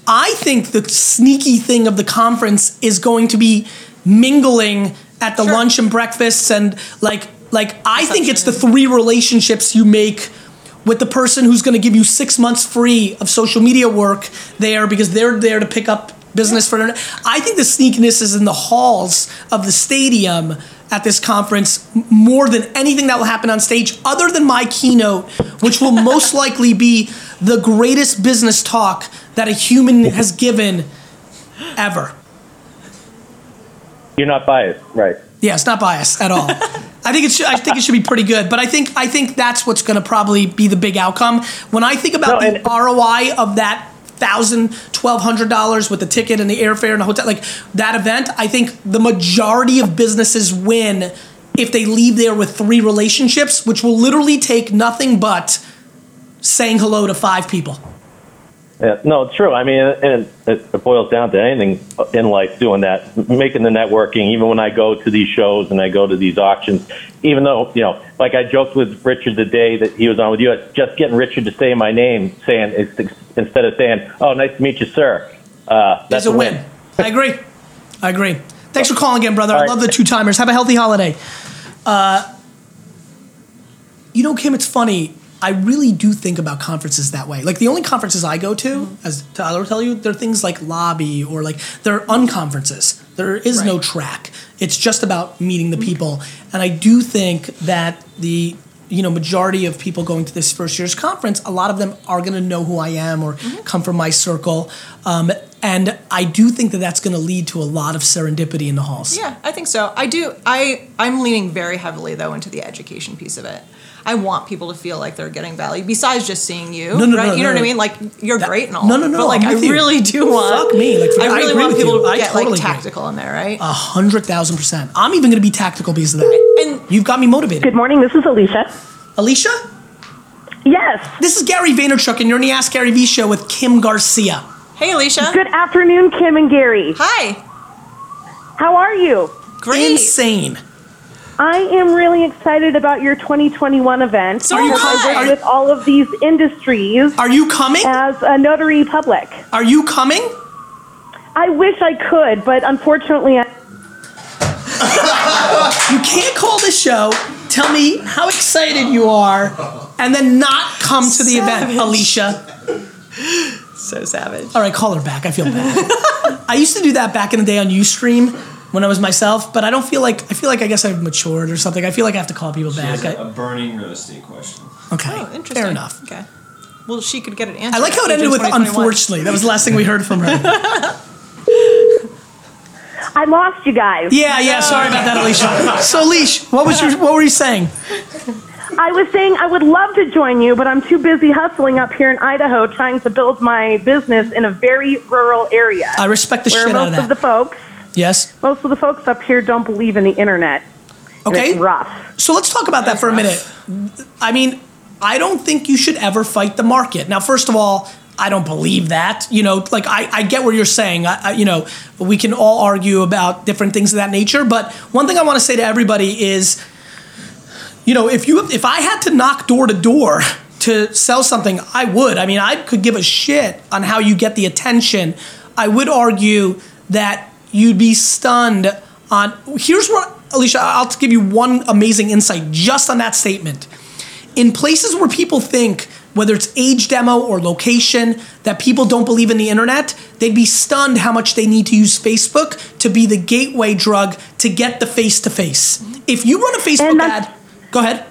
i think the sneaky thing of the conference is going to be mingling at the Sure. lunch and breakfasts and like like i think it's the three relationships you make with the person who's going to give you six months free of social media work there because they're there to pick up business for their. I think the sneakiness is in the halls of the stadium at this conference more than anything that will happen on stage, other than my keynote, which will <laughs> most likely be the greatest business talk that a human has given ever. You're not biased, right? Yeah, it's not biased at all. <laughs> I think it should. I think it should be pretty good. But I think I think that's what's going to probably be the big outcome. When I think about No, the ROI of that thousand, twelve hundred dollars with the ticket and the airfare and the hotel, like that event, I think the majority of businesses win if they leave there with three relationships, which will literally take nothing but saying hello to five people. Yeah, no, it's true. I mean, and it, it boils down to anything in life doing that, making the networking. Even when I go to these shows and I go to these auctions, even though, you know, like I joked with Richard the day that he was on with you, it's just getting Richard to say my name, saying instead of saying, oh, nice to meet you, sir. Uh, that's That's a win. I agree. I agree. Thanks for calling again, brother. I All right. love the two timers. Have a healthy holiday. Uh, you know, Kim, it's funny. I really do think about conferences that way. Like the only conferences I go to, Mm-hmm. as Tyler will tell you, they're things like lobby or like they're unconferences. There is no track. It's just about meeting the people. And I do think that the you know majority of people going to this first year's conference, a lot of them are going to know who I am or Mm-hmm. come from my circle. Um, and I do think that that's going to lead to a lot of serendipity in the halls. Yeah, I think so. I do. I I'm leaning very heavily though into the education piece of it. I want people to feel like they're getting value besides just seeing you, No, no, right? no, you know no, what I mean? Like you're That- great and all. no, no, no, But like I'm I with you. really do want. Fuck me, like, I I really agree want people you. to I get totally like agree. tactical in there, right? A hundred thousand percent. I'm even going to be tactical because of that. and You've got me motivated. Good morning. This is Alicia. Alicia, Yes. this is Gary Vaynerchuk, and you're in the Ask Gary V show with Kim Garcia. hey, Alicia. Good afternoon, Kim and Gary. Hi. How are you? Great. Insane. I am really excited about your 2021 event. So Are you because com- I are work you- with all of these industries Are you coming? as a notary public. Are you coming? I wish I could, but unfortunately, I, <laughs> You can't call the show, tell me how excited you are, and then not come to the event, Alicia. So savage. All right, call her back. I feel bad. <laughs> I used to do that back in the day on Ustream when I was myself, but I don't feel like I feel like I guess I've matured or something. I feel like I have to call people She back. has a, I, a burning real estate question. okay, Oh, interesting. fair enough. Okay. Well, she could get an answer. I like how it ended with Agent 2021. unfortunately. That was the last thing we heard from her. I lost you guys. Yeah, yeah. Sorry about that, Alicia. So, Leash, what was your what were you saying? I was saying I would love to join you, but I'm too busy hustling up here in Idaho trying to build my business in a very rural area. I respect the where shit out most of of the that. folks, Yes. most of the folks up here don't believe in the internet. Okay. It's rough. So let's talk about that for a minute. I mean, I don't think you should ever fight the market. Now, first of all, I don't believe that. You know, like I, I get what you're saying. I, I, you know, we can all argue about different things of that nature. But one thing I want to say to everybody is, you know, if you if I had to knock door to door <laughs> to sell something, I would. I mean, I could give a shit on how you get the attention. I would argue that you'd be stunned on. Here's what, Alicia. I'll give you one amazing insight just on that statement. In places where people think, whether it's age demo or location, that people don't believe in the internet, they'd be stunned how much they need to use Facebook to be the gateway drug to get the face to face. If you run a Facebook ad, go ahead.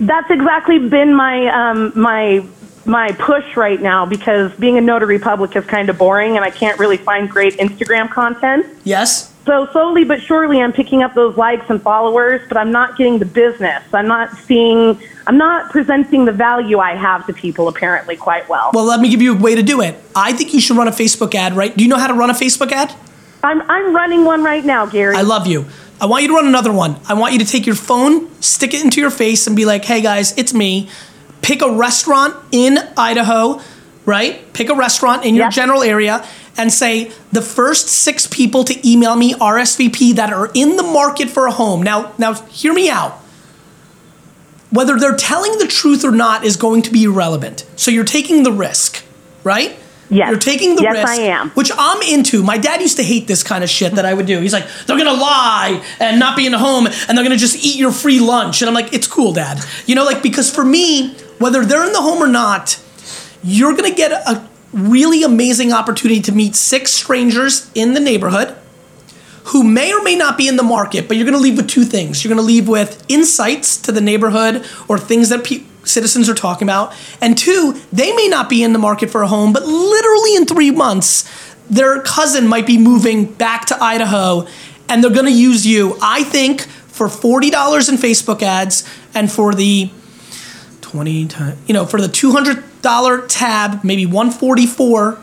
That's exactly been my um, my my push right now because being a notary public is kind of boring and I can't really find great Instagram content. Yes. So slowly but surely, I'm picking up those likes and followers, but I'm not getting the business. I'm not seeing. I'm not presenting the value I have to people apparently quite well. Well, let me give you a way to do it. I think you should run a Facebook ad, right? Do you know how to run a Facebook ad? I'm I'm running one right now, Gary. I love you. I want you to run another one. I want you to take your phone, stick it into your face, and be like, hey guys, it's me. Pick a restaurant in Idaho, right? Pick a restaurant in your Yep. general area and say, the first six people to email me RSVP that are in the market for a home. Now, now hear me out. Whether they're telling the truth or not is going to be irrelevant. So you're taking the risk, right? Yes. You're taking the Yes, risk. I am. Which I'm into. My dad used to hate this kind of shit that I would do. He's like, they're gonna lie and not be in the home and they're gonna just eat your free lunch. And I'm like, it's cool, dad. You know, like, because for me, whether they're in the home or not, you're gonna get a really amazing opportunity to meet six strangers in the neighborhood who may or may not be in the market, but you're going to leave with two things. You're going to leave with insights to the neighborhood or things that pe- citizens are talking about. And two, they may not be in the market for a home, but literally in three months, their cousin might be moving back to Idaho and they're going to use you, I think, for $40 in Facebook ads and for the 20 times, you know, for the $200 tab, maybe 144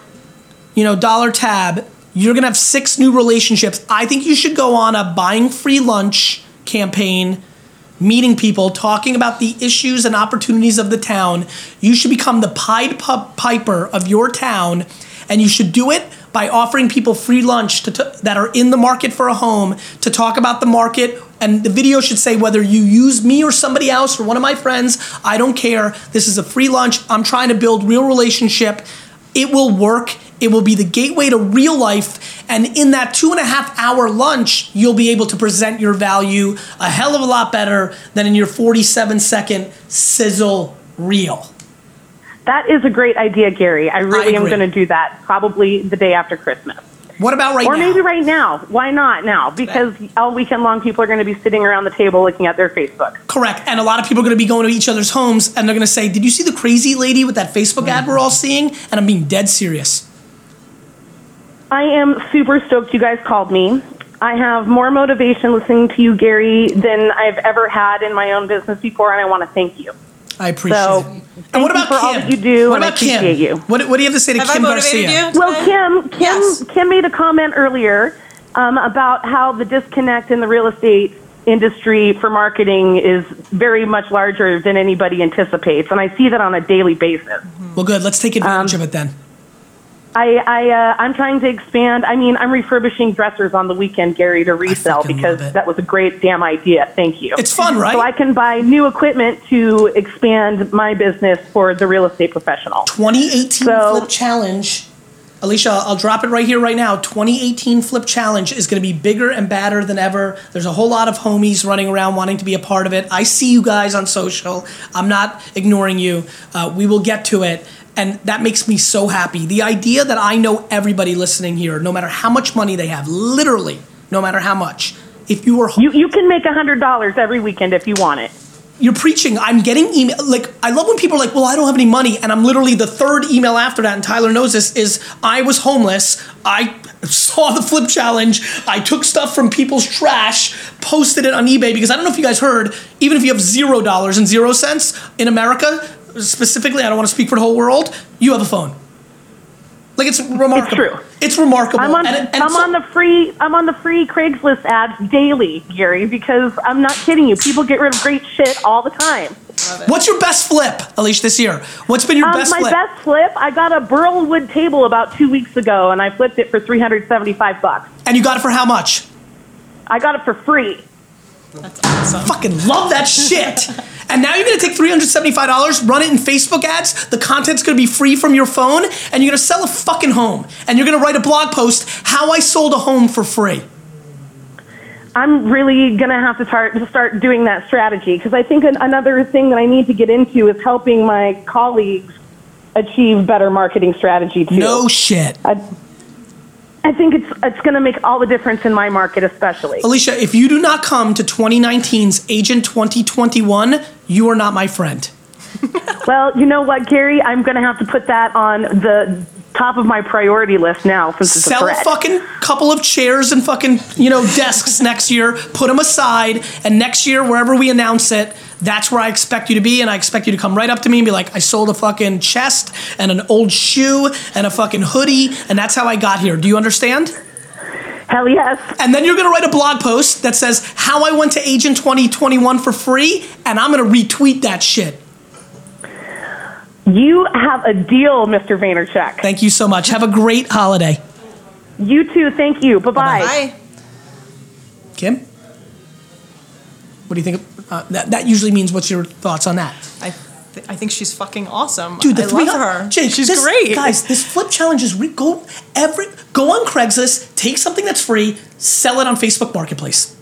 you know, dollar tab, you're gonna have six new relationships. I think you should go on a buying free lunch campaign, meeting people, talking about the issues and opportunities of the town. You should become the Pied Piper of your town, and you should do it by offering people free lunch to t- that are in the market for a home to talk about the market. And the video should say whether you use me or somebody else or one of my friends, I don't care. This is a free lunch. I'm trying to build real relationship. It will work. It will be the gateway to real life. And in that two and a half hour lunch, you'll be able to present your value a hell of a lot better than in your 47 second sizzle reel. That is a great idea, Gary. I really am going to do that probably the day after Christmas. What about right or now? Or maybe right now. Why not now? Because all weekend long, people are going to be sitting around the table looking at their Facebook. Correct. And a lot of people are going to be going to each other's homes and they're going to say, Did you see the crazy lady with that Facebook mm. ad we're all seeing? And I'm being dead serious. I am super stoked you guys called me. I have more motivation listening to you, Gary, than I've ever had in my own business before, and I want to thank you. I appreciate So, it. thank And what you about for all Kim? that you do, What and I about Kim? you. What, what do you have to say to Have Kim motivated Garcia? you? Well, Kim, Kim, Yes. Kim made a comment earlier um, about how the disconnect in the real estate industry for marketing is very much larger than anybody anticipates, and I see that on a daily basis. Well, good. Let's take advantage Um, of it then. I, I uh, I'm trying to expand. I mean, I'm refurbishing dressers on the weekend, Gary, to resell fucking because love it. that was a great damn idea. Thank you. It's fun, right? So I can buy new equipment to expand my business for the real estate professional. 2018 So- Flip Challenge. Alicia, I'll drop it right here, right now. 2018 Flip Challenge is going to be bigger and badder than ever. There's a whole lot of homies running around wanting to be a part of it. I see you guys on social. I'm not ignoring you. Uh, we will get to it. And that makes me so happy. The idea that I know everybody listening here, no matter how much money they have, literally, no matter how much, if you were You you can make a hundred dollars every weekend if you want it. You're preaching. I'm getting email. Like I love when people are like, "Well, I don't have any money," and I'm literally the third email after that. And Tyler knows this. Is I was homeless. I saw the flip challenge. I took stuff from people's trash, posted it on eBay because I don't know if you guys heard. Even if you have zero dollars and zero cents in America, specifically, I don't want to speak for the whole world. You have a phone. Like it's remarkable. true. It's remarkable. I'm on And and I'm so- on the free I'm on the free Craigslist ads daily, Gary, because I'm not kidding you. People get rid of great shit all the time. What's your best flip, Alicia, this year? What's been your Um, best my flip? best flip, I got a Burlwood table about two weeks ago, and I flipped it for 375 bucks. and you got it for how much? I got it for free. Fucking love that shit. <laughs> And now you're gonna take $375, run it in Facebook ads, the content's gonna be free from your phone, and you're gonna sell a fucking home. And you're gonna write a blog post, how I sold a home for free. I'm really gonna have to start to start doing that strategy because I think an, another thing that I need to get into is helping my colleagues achieve better marketing strategy too. No shit. I, I think it's it's going to make all the difference in my market, especially. Alicia, if you do not come to 2019's Agent 2021, you are not my friend. <laughs> Well, you know what, Gary? I'm going to have to put that on the top of my priority list now since it's Sell a a fucking couple of chairs and fucking, you know, desks next year, put them aside, and next year, wherever we announce it, that's where I expect you to be, and I expect you to come right up to me and be like, I sold a fucking chest and an old shoe and a fucking hoodie, and that's how I got here. Do you understand? Hell yes. And then you're gonna write a blog post that says how I went to Agent 2021 for free, and I'm gonna retweet that shit. You have a deal, Mr. Vaynerchuk. Thank you so much. Have a great holiday. You too. Thank you. Bye bye. Bye. Kim? What do you think? Uh, that, that usually means what's your thoughts on that? I, th- I think she's fucking awesome. Dude, the I three love her. Jake, she's this- great. guys. This flip challenge is re- go every go on Craigslist, take something that's free, sell it on Facebook Marketplace.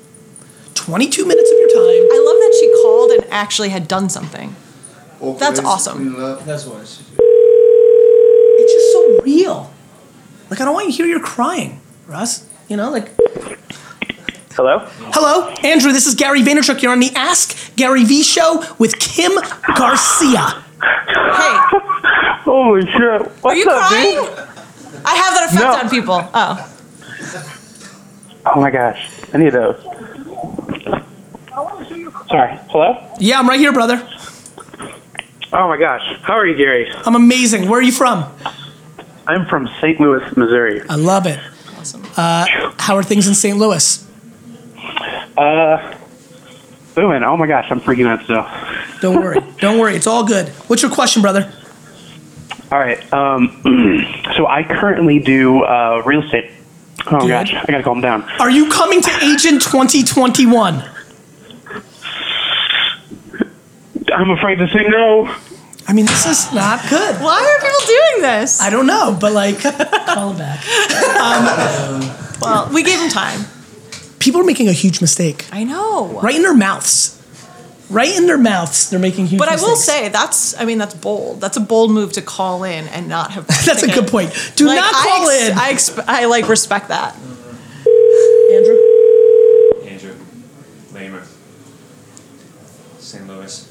Twenty-two minutes of your time. I love that she called and actually had done something. That's awesome. That's what it's. It's just so real. Like I don't want you to hear you're crying, Russ. You know, like Hello? hello, Andrew. This is Gary Vaynerchuk. You're on the Ask Gary V show with Kim Garcia. Hey, Holy shit. What's are you up, crying? dude? I have that effect No. on people. Oh. Oh my gosh. I need those. Sorry. Hello? Yeah, I'm right here, brother. Oh my gosh. How are you, Gary? I'm amazing. Where are you from? I'm from St. Louis, Missouri. I love it. Uh, how are things in St. Louis? Uh, booming. Oh my gosh, I'm freaking out still. Don't worry. <laughs> Don't worry. It's all good. What's your question, brother? All right. Um, <clears throat> so I currently do uh, real estate. Oh Good. gosh, I gotta calm down. Are you coming to Agent 2021? I'm afraid to say no. I mean, this is not good. Why are people doing this? I don't know, but like, <laughs> call him back. Well, we gave him time. People are making a huge mistake I know. right in their mouths. right in their mouths. They're making huge. But I will say that's I mean that's bold. That's a bold move to call in and not have. <laughs> That's a good point. Do Like, not I call ex- in. I exp- I like respect that. Andrew. Andrew, Lamer, St. Louis.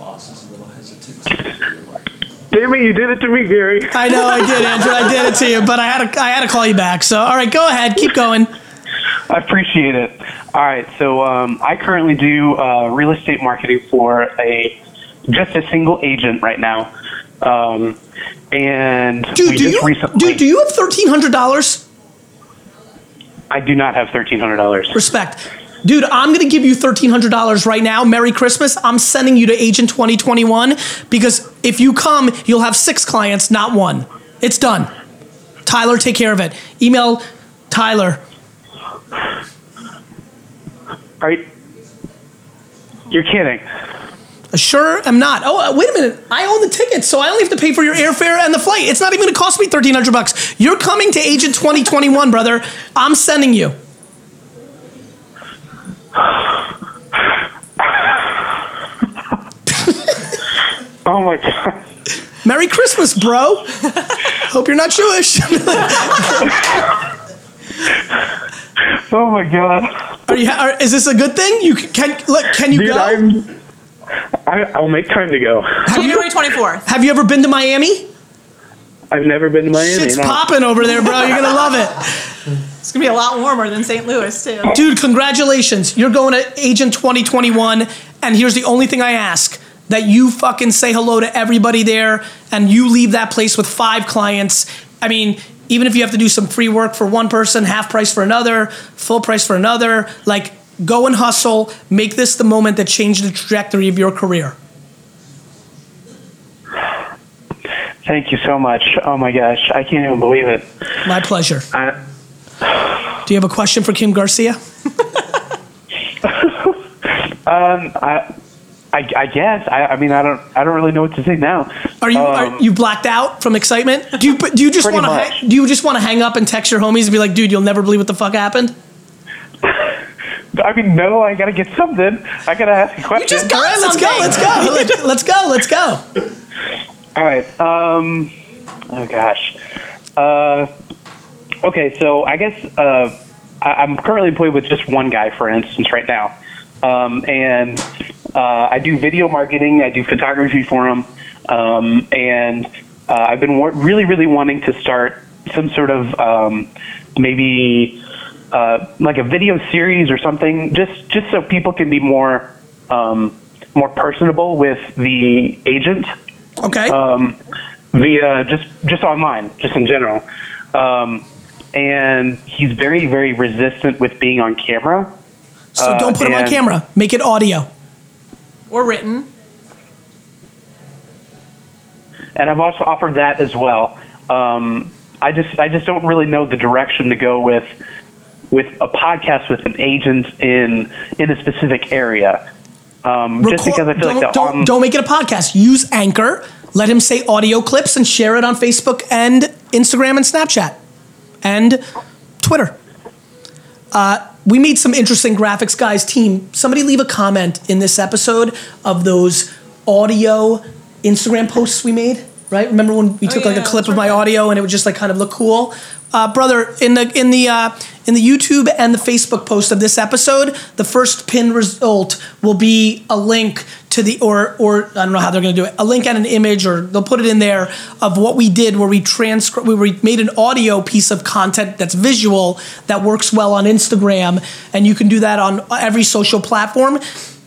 Boss is a little hesitant. Damn it, you did it to me, Gary. I know I did, Andrew. I did it to you, but I had to I had to call you back. So all right, go ahead, keep going. I appreciate it. All right, so um, I currently do uh, real estate marketing for a just a single agent right now, um, and Dude, we do just you recently. dude, do you have thirteen hundred dollars? I do not have thirteen hundred dollars. Respect. Dude, I'm gonna give you thirteen hundred dollars right now. Merry Christmas. I'm sending you to Agent 2021 because if you come, you'll have six clients, not one. It's done. Tyler, take care of it. Email Tyler. Are you, you're kidding? Sure, I'm not. Oh, uh, wait a minute. I own the tickets, so I only have to pay for your airfare and the flight. It's not even going to cost me thirteen hundred bucks. You're coming to Agent 2021, brother. I'm sending you. Oh my god. Merry Christmas, bro. Hope you're not Jewish. Oh my god. Are you? Are, is this a good thing? You can, can look. Can you Dude, go? I'm. I, I'll make time to go. January 24th. Have you ever been to Miami? I've never been to Miami. Shit's no. popping over there, bro. You're gonna love it, It's gonna be a lot warmer than St. Louis too. dude. Congratulations. You're going to Agent 2021, and here's the only thing I ask: that you fucking say hello to everybody there, and you leave that place with five clients. I mean. Even if you have to do some free work for one person, half price for another, full price for another, like go and hustle. Make this the moment that changed the trajectory of your career. Thank you so much. Oh my gosh, I can't even believe it. My pleasure. I, Do you have a question for Kim Garcia? <laughs> um, I, I, I guess. I, I mean, I don't. I don't really know what to say now. Are you Um, are you blacked out from excitement? Do you do you just want to do you just want to hang up and text your homies and be like, dude, you'll never believe what the fuck happened? <laughs> I mean, no. I gotta get something. I gotta ask a question. just got All right, let's go, let's go, let's, let's go, let's <laughs> go. All right. Um. Oh gosh. Uh. Okay, so I guess uh, I, I'm currently employed with just one guy, for instance, right now, um, and uh, I do video marketing. I do photography for him, um, and uh, I've been wa- really, really wanting to start some sort of um, maybe uh, like a video series or something, just just so people can be more um, more personable with the agent Okay. um, via just just online, just in general. Um, and he's very very resistant with being on camera. so don't put him on camera. Make it audio. Or written. and I've also offered that as well. Um, I just I just don't really know the direction to go with with a podcast with an agent in in a specific area. Um, just because I feel don't, like the don't, on, don't make it a podcast. Use Anchor. Let him say audio clips and share it on Facebook and Instagram and Snapchat and Twitter. Uh, we made some interesting graphics, guys. Team, somebody leave a comment in this episode of those audio Instagram posts we made. Right? Remember when we Oh, took yeah, like a clip of my audio and it would just like kind of look cool? Uh, brother, in the in the uh, in the YouTube and the Facebook post of this episode, the first pin result will be a link to the or or I don't know how they're going to do it. A link and an image, or they'll put it in there of what we did, where we transcribe, we made an audio piece of content that's visual that works well on Instagram, and you can do that on every social platform.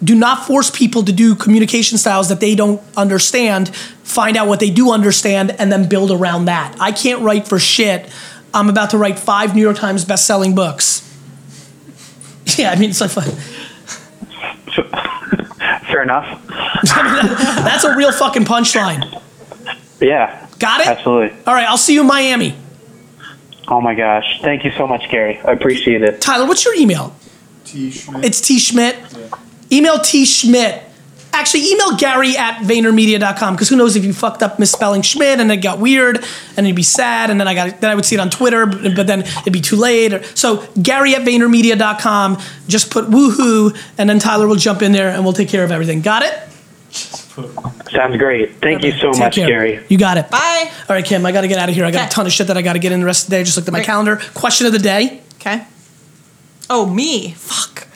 Do not force people to do communication styles that they don't understand. Find out what they do understand and then build around that. I can't write for shit. I'm about to write five New York Times best-selling books. <laughs> Yeah, I mean it's like fun. <laughs> fair enough. <laughs> That's a real fucking punchline. Yeah. Got it? Absolutely. All right, I'll see you in Miami. Oh my gosh! Thank you so much, Gary. I appreciate it. Tyler, what's your email? T Schmidt. It's T Schmidt. Email T Schmidt Actually, email Gary at VaynerMedia.com because who knows if you fucked up misspelling Schmidt and it got weird and you'd be sad and then I got then I would see it on Twitter, but, but then it'd be too late. Or- So Gary at VaynerMedia.com. Just put woohoo and then Tyler will jump in there and we'll take care of everything. Got it? Sounds great. Thank you so Take much, care. Gary. You got it. Bye. All right, Kim, I got to get out of here. I got Okay. a ton of shit that I got to get in the rest of the day. I just looked at my Great. calendar. Question of the day. Okay. Oh, me. Fuck.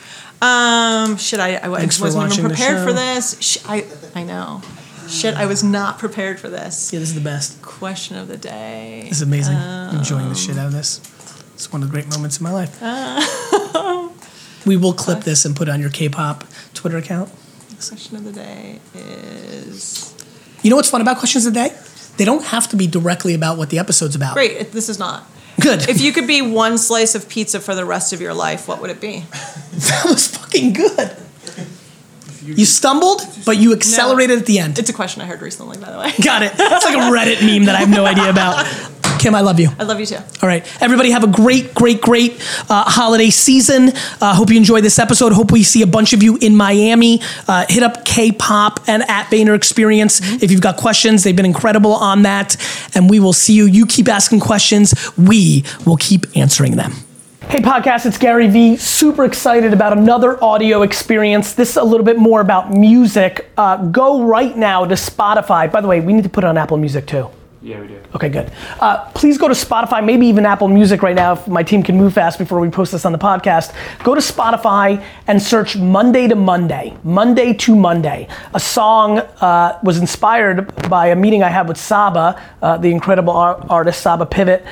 Um, shit, I, I Thanks wasn't even prepared for this. Sh- I, I know. Shit, I was not prepared for this. Yeah, this is the best. Question of the day. This is amazing. Um, Enjoying the shit out of this. It's one of the great moments in my life. <laughs> we will clip this and put it on your K-pop Twitter account. Question of the day is You know what's fun about questions of the day? They don't have to be directly about what the episode's about. great. This is not. Good. If you could be one slice of pizza for the rest of your life, what would it be? <laughs> that was fucking good. You stumbled, but you accelerated at the end. It's a question I heard recently, by the way. <laughs> Got it. It's like a Reddit meme that I have no idea about. Kim, I love you. I love you too. All right, everybody, have a great, great, great uh, holiday season. Uh, hope you enjoy this episode. Hope we see a bunch of you in Miami. Uh, hit up K-pop and at Vayner Experience if you've got questions. They've been incredible on that, and we will see you. You keep asking questions. We will keep answering them. Hey, podcast, it's Gary Vee. Super excited about another audio experience. This is a little bit more about music. Uh, go right now to Spotify. By the way, we need to put it on Apple Music too. Yeah, we do. Okay, good. Uh, please go to Spotify, maybe even Apple Music right now if my team can move fast before we post this on the podcast. Go to Spotify and search Monday to Monday. Monday to Monday. A song uh, was inspired by a meeting I had with Saba, uh, the incredible ar- artist Saba Pivot.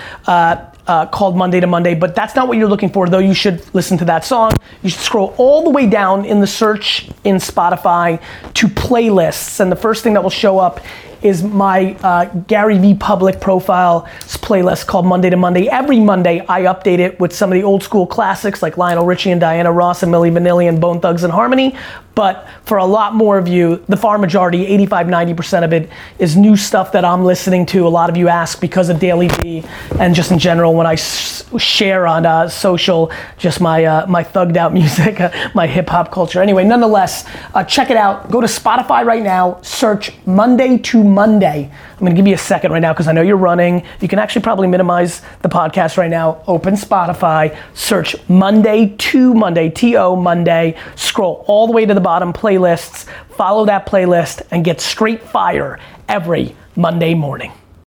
Uh, called Monday to Monday, but that's not what you're looking for, though you should listen to that song. You should scroll all the way down in the search in Spotify to playlists, and the first thing that will show up is my uh, Gary V public profile playlist called Monday to Monday. Every Monday, I update it with some of the old school classics like Lionel Richie and Diana Ross and Milli Vanilli and Bone Thugs and Harmony. But for a lot more of you, the far majority, 85, 90% of it, is new stuff that I'm listening to. A lot of you ask because of Daily V and just in general when I s- share on uh, social just my, uh, my thugged out <laughs> music, uh, my hip hop culture. Anyway, nonetheless, uh, check it out. Go to Spotify right now, search Monday to Monday. I'm gonna give you a second right now because I know you're running. You can actually probably minimize the podcast right now. Open Spotify, search Monday to Monday, T O Monday, scroll all the way to the bottom playlists, follow that playlist, and get straight fire every Monday morning.